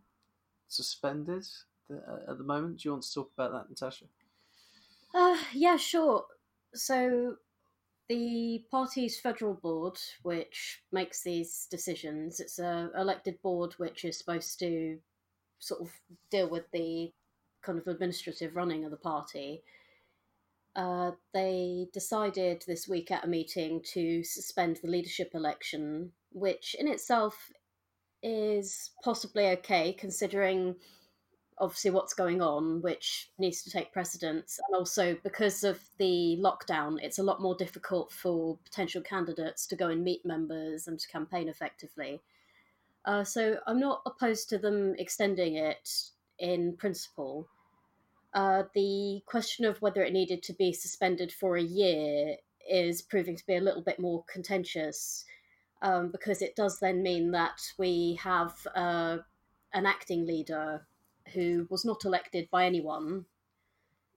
suspended uh, at the moment. Do you want to talk about that, Natasha? Uh, yeah, sure. So the party's federal board, which makes these decisions, it's a elected board which is supposed to sort of deal with the kind of administrative running of the party. Uh, they decided this week at a meeting to suspend the leadership election, which in itself is possibly okay considering obviously what's going on, which needs to take precedence. And also because of the lockdown, it's a lot more difficult for potential candidates to go and meet members and to campaign effectively. Uh, so I'm not opposed to them extending it in principle. Uh, the question of whether it needed to be suspended for a year is proving to be a little bit more contentious um, because it does then mean that we have uh, an acting leader who was not elected by anyone,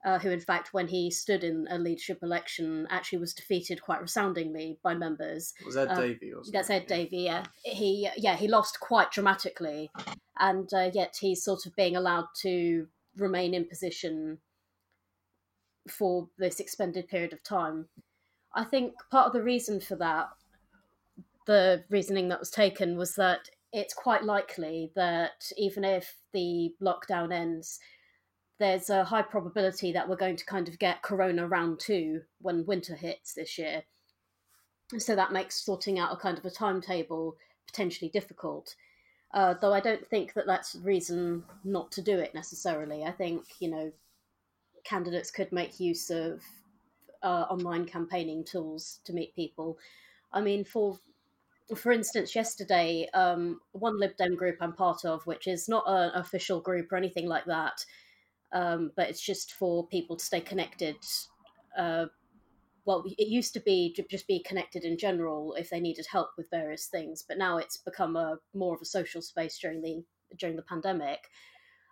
uh, who in fact, when he stood in a leadership election, actually was defeated quite resoundingly by members. Was that uh, Davey? That's Ed Davey. Yeah, he yeah he lost quite dramatically, and uh, yet he's sort of being allowed to remain in position for this expended period of time. I think part of the reason for that, the reasoning that was taken, was that it's quite likely that even if the lockdown ends, there's a high probability that we're going to kind of get Corona round two when winter hits this year. So that makes sorting out a kind of a timetable potentially difficult. Uh, though I don't think that that's reason not to do it necessarily. I think you know candidates could make use of uh, online campaigning tools to meet people. I mean, for for instance, yesterday, um, one Lib Dem group I'm part of, which is not an official group or anything like that, um, but it's just for people to stay connected. Uh, well, it used to be just be connected in general if they needed help with various things, but now it's become a more of a social space during the during the pandemic.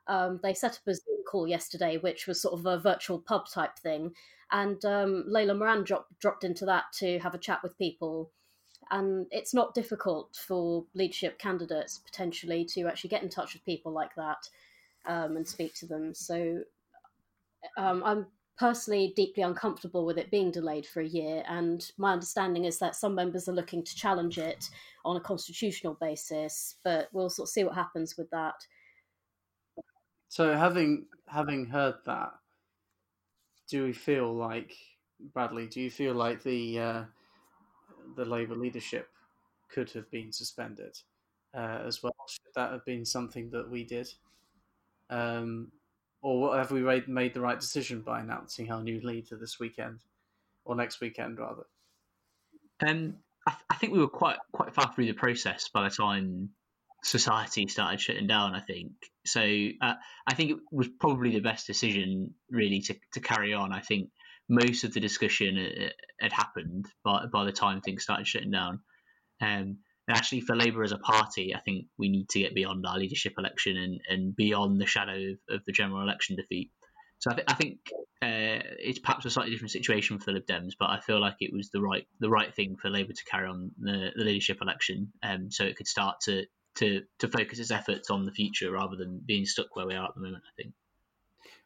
Um, they set up a Zoom call yesterday, which was sort of a virtual pub type thing, and um, Layla Moran dropped dropped into that to have a chat with people and it's not difficult for leadership candidates potentially to actually get in touch with people like that um, and speak to them. So um, I'm personally deeply uncomfortable with it being delayed for a year, and my understanding is that some members are looking to challenge it on a constitutional basis, but we'll sort of see what happens with that. So, having having heard that, do we feel like Bradley? Do you feel like the uh, the Labour leadership could have been suspended uh, as well. Should that have been something that we did? Um, or have we made the right decision by announcing our new leader this weekend or next weekend rather? Um, I, th- I, think we were quite quite far through the process by the time society started shutting down. I think so. Uh, I think it was probably the best decision really to, to carry on. I think most of the discussion uh, had happened by by the time things started shutting down. Um, and actually, for Labour as a party, I think we need to get beyond our leadership election and, and beyond the shadow of, of the general election defeat. So I, th- I think uh, it's perhaps a slightly different situation for the Lib Dems, but I feel like it was the right the right thing for Labour to carry on the, the leadership election, um, so it could start to, to to focus its efforts on the future rather than being stuck where we are at the moment. I think.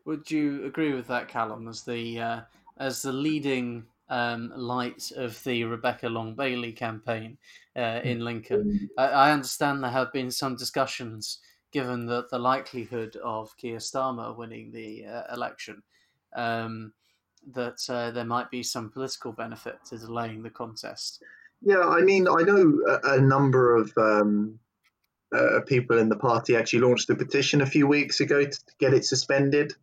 Would you agree with that, Callum? As the uh, as the leading um, light of the Rebecca Long Bailey campaign uh, in. Lincoln. I, I, understand there have been some discussions, given that the likelihood of Keir Starmer winning the uh, election, um, that uh, there might be some political benefit to delaying the contest. Yeah, I mean, I know a, a number of um, uh, people in the party actually launched a petition a few weeks ago to get it suspended.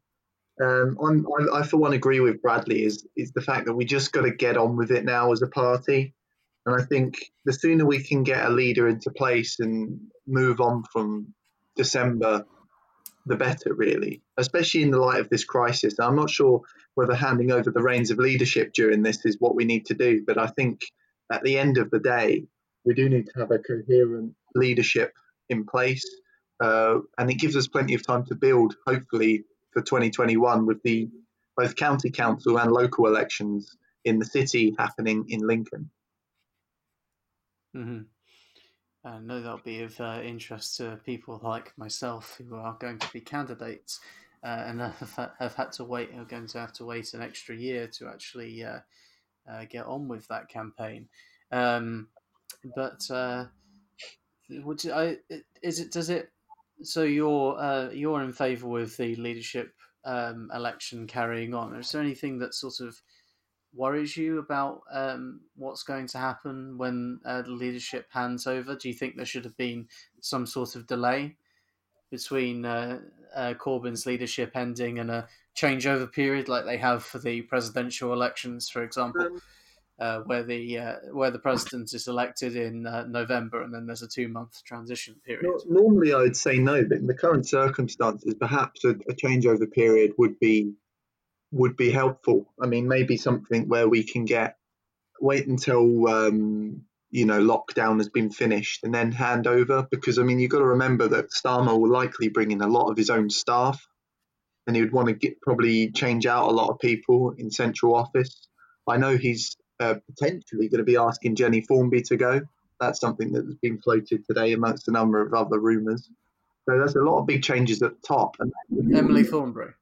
Um, I'm, I, I, for one, agree with Bradley. Is is the fact that we just got to get on with it now as a party, and I think the sooner we can get a leader into place and move on from December, the better, really. Especially in the light of this crisis. I'm not sure whether handing over the reins of leadership during this is what we need to do, but I think at the end of the day, we do need to have a coherent leadership in place, uh, and it gives us plenty of time to build. Hopefully, for 2021 with the both county council and local elections in the city happening in Lincoln. Mm-hmm. I know that'll be of uh, interest to people like myself who are going to be candidates uh, and have, have, had to wait, are going to have to wait an extra year to actually uh, uh get on with that campaign. Um, but uh, would I, is it, does it so you're uh, you're in favour with the leadership um, election carrying on. Is there anything that sort of worries you about um, what's going to happen when uh, the leadership hands over? Do you think there should have been some sort of delay between uh, uh Corbyn's leadership ending and a changeover period, like they have for the presidential elections, for example? Um, uh, where the uh, where the president is elected in uh, November, and then there's a two month transition period. Normally, I would say no, but in the current circumstances, perhaps a, a, changeover period would be would be helpful. I mean, maybe something where we can get wait until um, you know lockdown has been finished and then hand over, because I mean you've got to remember that Starmer will likely bring in a lot of his own staff, and he would want to get probably change out a lot of people in central office. I know he's uh, potentially going to be asking Jenny Formby to go. That's something that has been floated today amongst a number of other rumours. So there's a lot of big changes at the top. And Emily Thornberry.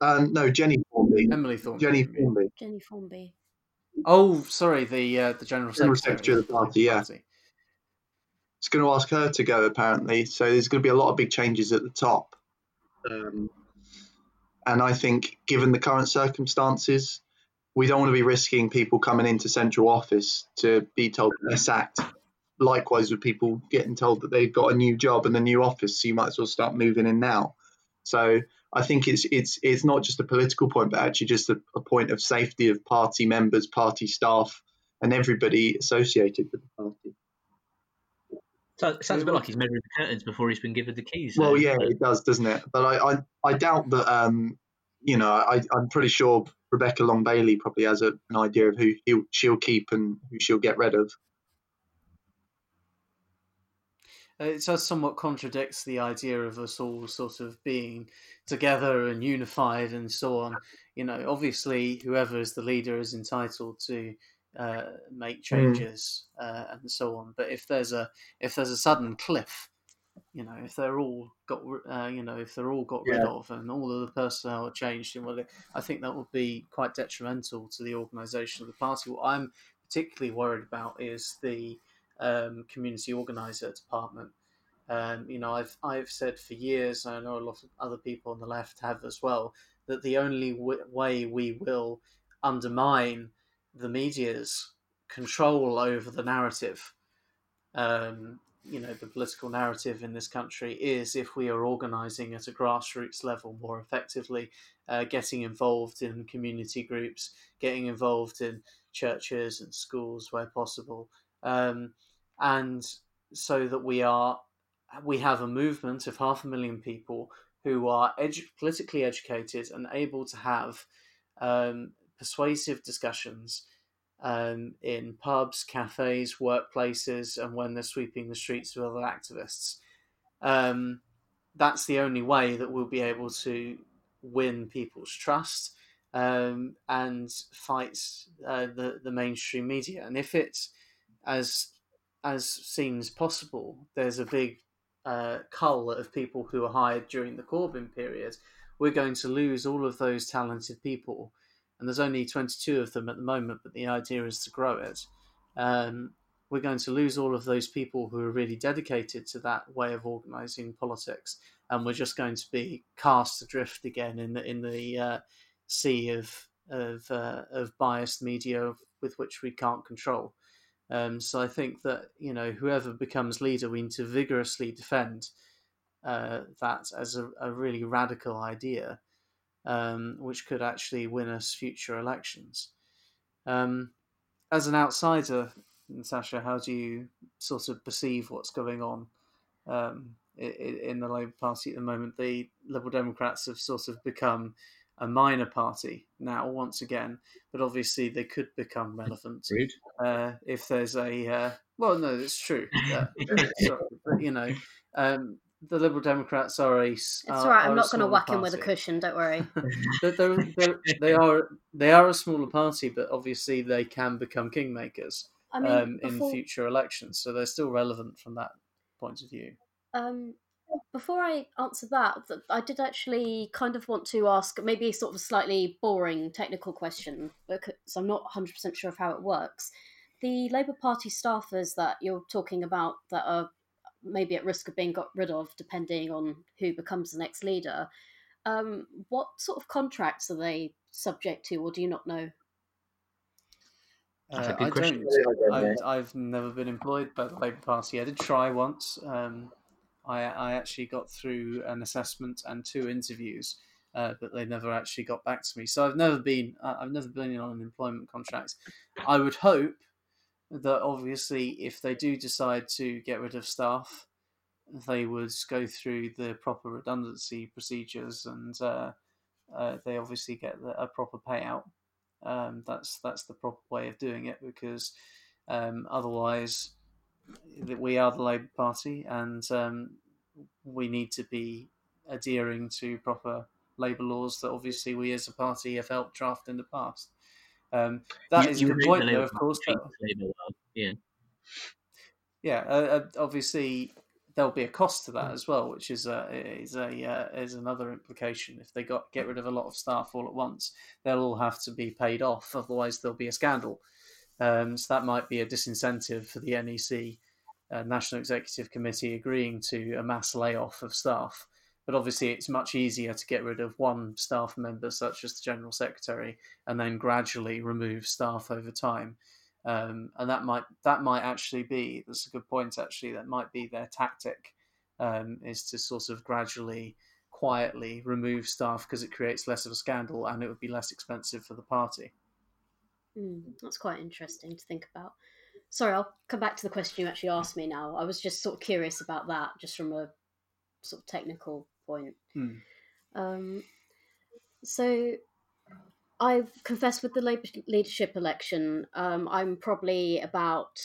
Um, no, Jenny Formby. Emily Thornberry. Jenny Formby. Jenny Formby. Oh, sorry, the uh, the general, general secretary, secretary of the party. Yeah. Party. It's going to ask her to go apparently. So there's going to be a lot of big changes at the top. Um, and I think, given the current circumstances, we don't want to be risking people coming into central office to be told they're sacked. Likewise, with people getting told that they've got a new job and a new office, so you might as well start moving in now. So I think it's it's it's not just a political point, but actually just a, a point of safety of party members, party staff, and everybody associated with the party. So it sounds a bit like he's measuring the curtains before he's been given the keys. Well, yeah, it does, doesn't it? But I I, I doubt that. Um, you know, I, I'm pretty sure Rebecca Long Bailey probably has a, an idea of who she'll keep and who she'll get rid of. Uh, it does somewhat contradicts the idea of us all sort of being together and unified and so on. You know, obviously, whoever is the leader is entitled to uh, make hmm. changes mm. uh, and so on. But if there's a if there's a sudden cliff you know, if they're all got, uh, you know, if they're all got yeah. rid of and all of the personnel are changed, well, I think that would be quite detrimental to the organisation of the party. What I'm particularly worried about is the um, community organiser department. Um, you know, I've I've said for years, I know a lot of other people on the left have as well, that the only w- way we will undermine the media's control over the narrative um, you know the political narrative in this country is if we are organising at a grassroots level more effectively, uh, getting involved in community groups, getting involved in churches and schools where possible, um, and so that we are we have a movement of half a million people who are edu- politically educated and able to have um, persuasive discussions um, in pubs, cafes, workplaces, and when they're sweeping the streets with other activists. Um, that's the only way that we'll be able to win people's trust um, and fight uh, the the mainstream media. And if it's as as seems possible, there's a big uh, cull of people who are hired during the Corbyn period. We're going to lose all of those talented people and there's only 22 of them at the moment, but the idea is to grow it. Um, we're going to lose all of those people who are really dedicated to that way of organising politics, and we're just going to be cast adrift again in the in the uh, sea of of, uh, of biased media with which we can't control. Um, so I think that you know whoever becomes leader, we need to vigorously defend uh, that as a, a, really radical idea um, which could actually win us future elections. Um, as an outsider, Natasha, how do you sort of perceive what's going on um, in, in the Labour Party at the moment? The Liberal Democrats have sort of become a minor party now once again, but obviously they could become relevant uh, if there's a. Uh, well, no, it's true. But, you know, um, the Liberal Democrats are a. It's all right. I'm not going to whack party. him with a cushion. Don't worry. they're, they're, they are they are a smaller party, but obviously they can become kingmakers I mean, um, before... in future elections. So they're still relevant from that point of view. Um, before I answer that, I did actually kind of want to ask maybe sort of a slightly boring technical question because I'm not 100% sure of how it works. The Labour Party staffers that you're talking about that are maybe at risk of being got rid of depending on who becomes the next leader, um, what sort of contracts are they subject to, or do you not know? Uh, I don't. I've, I've, never been employed by the Labour Party. I did try once. Um, I, I actually got through an assessment and two interviews, uh, but they never actually got back to me. So I've never been I've never been on an employment contract. I would hope that obviously if they do decide to get rid of staff, they would go through the proper redundancy procedures and uh, uh, they obviously get a proper payout. Um, that's that's the proper way of doing it because um, otherwise we are the Labour Party and um, we need to be adhering to proper labour laws that obviously we as a party have helped draft in the past. Um, that you, is the point, though, of course. yeah, yeah. Uh, uh, obviously, there'll be a cost to that as well, which is a is a uh, is another implication. If they got get rid of a lot of staff all at once, they'll all have to be paid off. Otherwise, there'll be a scandal. Um, so that might be a disincentive for the NEC, uh, National Executive Committee, agreeing to a mass layoff of staff. But obviously, it's much easier to get rid of one staff member, such as the General Secretary, and then gradually remove staff over time. Um, and that might that might actually be that's a good point. Actually, that might be their tactic, um, is to sort of gradually, quietly remove staff because it creates less of a scandal and it would be less expensive for the party. Mm, that's quite interesting to think about. Sorry, I'll come back to the question you actually asked me now. I was just sort of curious about that, just from a sort of technical point. Hmm. Um, so, I've confessed with the Labour leadership election, um, I'm probably about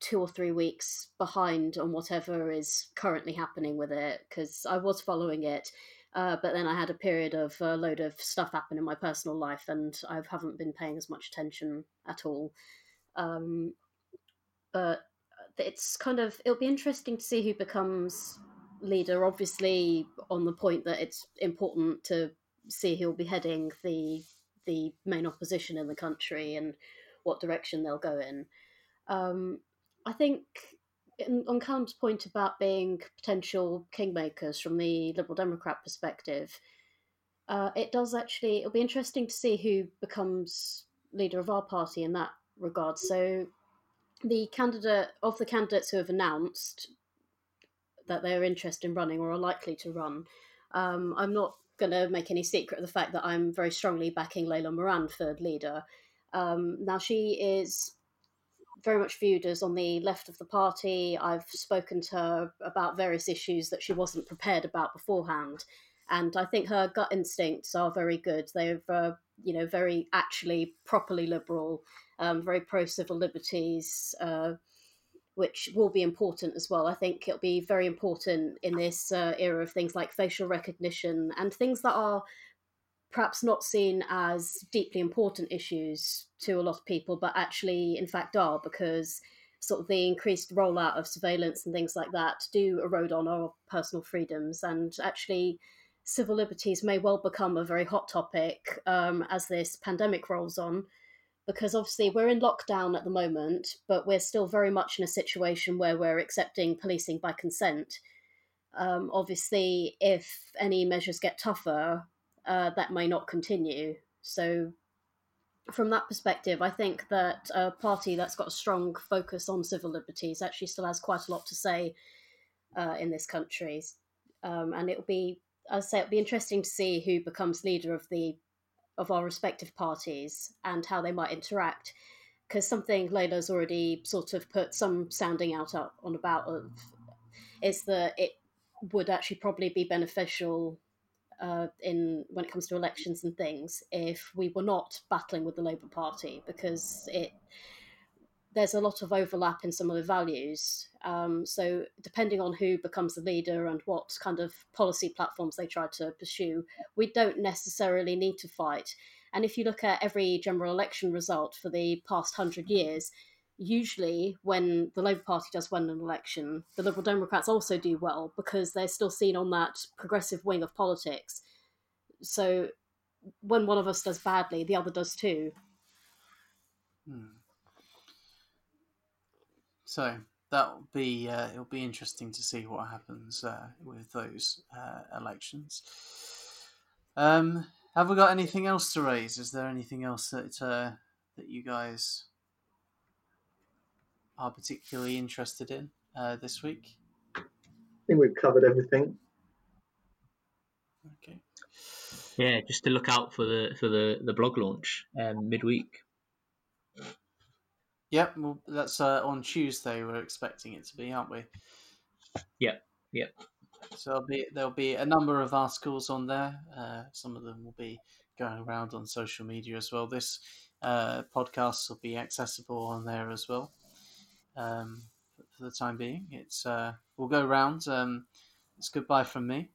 two or three weeks behind on whatever is currently happening with it because I was following it uh, but then I had a period of a load of stuff happen in my personal life, and I haven't been paying as much attention at all. Um, but it's kind of it'll be interesting to see who becomes leader. Obviously, on the point that it's important to see who'll be heading the the main opposition in the country and what direction they'll go in. Um, I think on Callum's point about being potential kingmakers from the Liberal Democrat perspective, uh, it does actually. It'll be interesting to see who becomes leader of our party in that regard. So, the candidate of the candidates who have announced that they're interested in running or are likely to run, um, I'm not going to make any secret of the fact that I'm very strongly backing Layla Moran for leader. Um, now, she is very much viewed as on the left of the party. I've spoken to her about various issues that she wasn't prepared about beforehand, and I think her gut instincts are very good. They're, uh, you know, very actually properly liberal, um, very pro civil liberties. Uh, which will be important as well. I think it'll be very important in this uh, era of things like facial recognition and things that are perhaps not seen as deeply important issues to a lot of people, but actually, in fact, are because sort of the increased rollout of surveillance and things like that do erode on our personal freedoms. And actually, civil liberties may well become a very hot topic um, as this pandemic rolls on. Because obviously, we're in lockdown at the moment, but we're still very much in a situation where we're accepting policing by consent. Um, obviously, if any measures get tougher, uh, that may not continue. So, from that perspective, I think that a party that's got a strong focus on civil liberties actually still has quite a lot to say uh, in this country. Um, and it'll be I say it'll be interesting to see who becomes leader of the of our respective parties and how they might interact. Because something Layla's already sort of put some sounding out on about of is that it would actually probably be beneficial uh, in when it comes to elections and things if we were not battling with the Labour Party because it there's a lot of overlap in some of the values. Um, so depending on who becomes the leader and what kind of policy platforms they try to pursue, we don't necessarily need to fight. And if you look at every general election result for the past hundred years, usually when the Labour Party does win an election, the Liberal Democrats also do well because they're still seen on that progressive wing of politics. So when one of us does badly, the other does too. Hmm. So that'll be uh, it'll be interesting to see what happens uh, with those uh, elections. Um, have we got anything else to raise? Is there anything else that uh, that you guys are particularly interested in uh, this week? I think we've covered everything. Okay. Yeah, just to look out for the for the the blog launch um, midweek. Yep, well, that's uh, on Tuesday. We're expecting it to be, aren't we? Yep, yep. So there'll be there'll be a number of articles on there. Uh, some of them will be going around on social media as well. This uh, podcast will be accessible on there as well. Um, for the time being, it's uh, we'll go round. Um, it's goodbye from me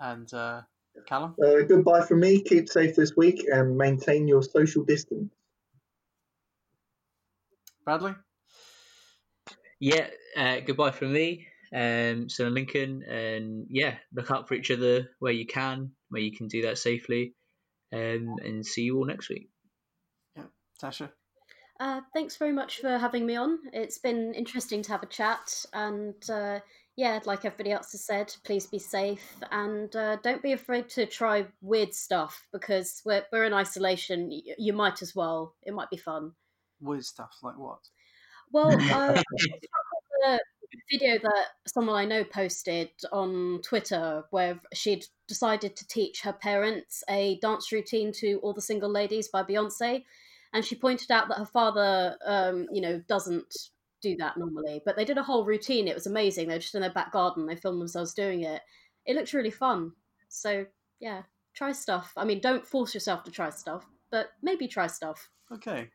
and uh, Callum. Uh, goodbye from me. Keep safe this week and maintain your social distance. Bradley. Yeah, uh, goodbye from me. Um, so in Lincoln, and yeah, look out for each other where you can, where you can do that safely, um, and see you all next week. Yeah, Tasha. Uh, thanks very much for having me on. It's been interesting to have a chat, and uh, yeah, like everybody else has said, please be safe and uh, don't be afraid to try weird stuff because we're we're in isolation. You, you might as well. It might be fun. Weird stuff like what? Well, uh, a video that someone I know posted on Twitter where she'd decided to teach her parents a dance routine to "All the Single Ladies" by Beyonce, and she pointed out that her father, um, you know, doesn't do that normally. But they did a whole routine. It was amazing. They're just in their back garden. They filmed themselves doing it. It looked really fun. So yeah, try stuff. I mean, don't force yourself to try stuff, but maybe try stuff. Okay.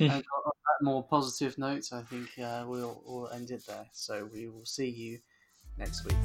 And on that more positive note, I think uh, we'll, we'll end it there. So we will see you next week.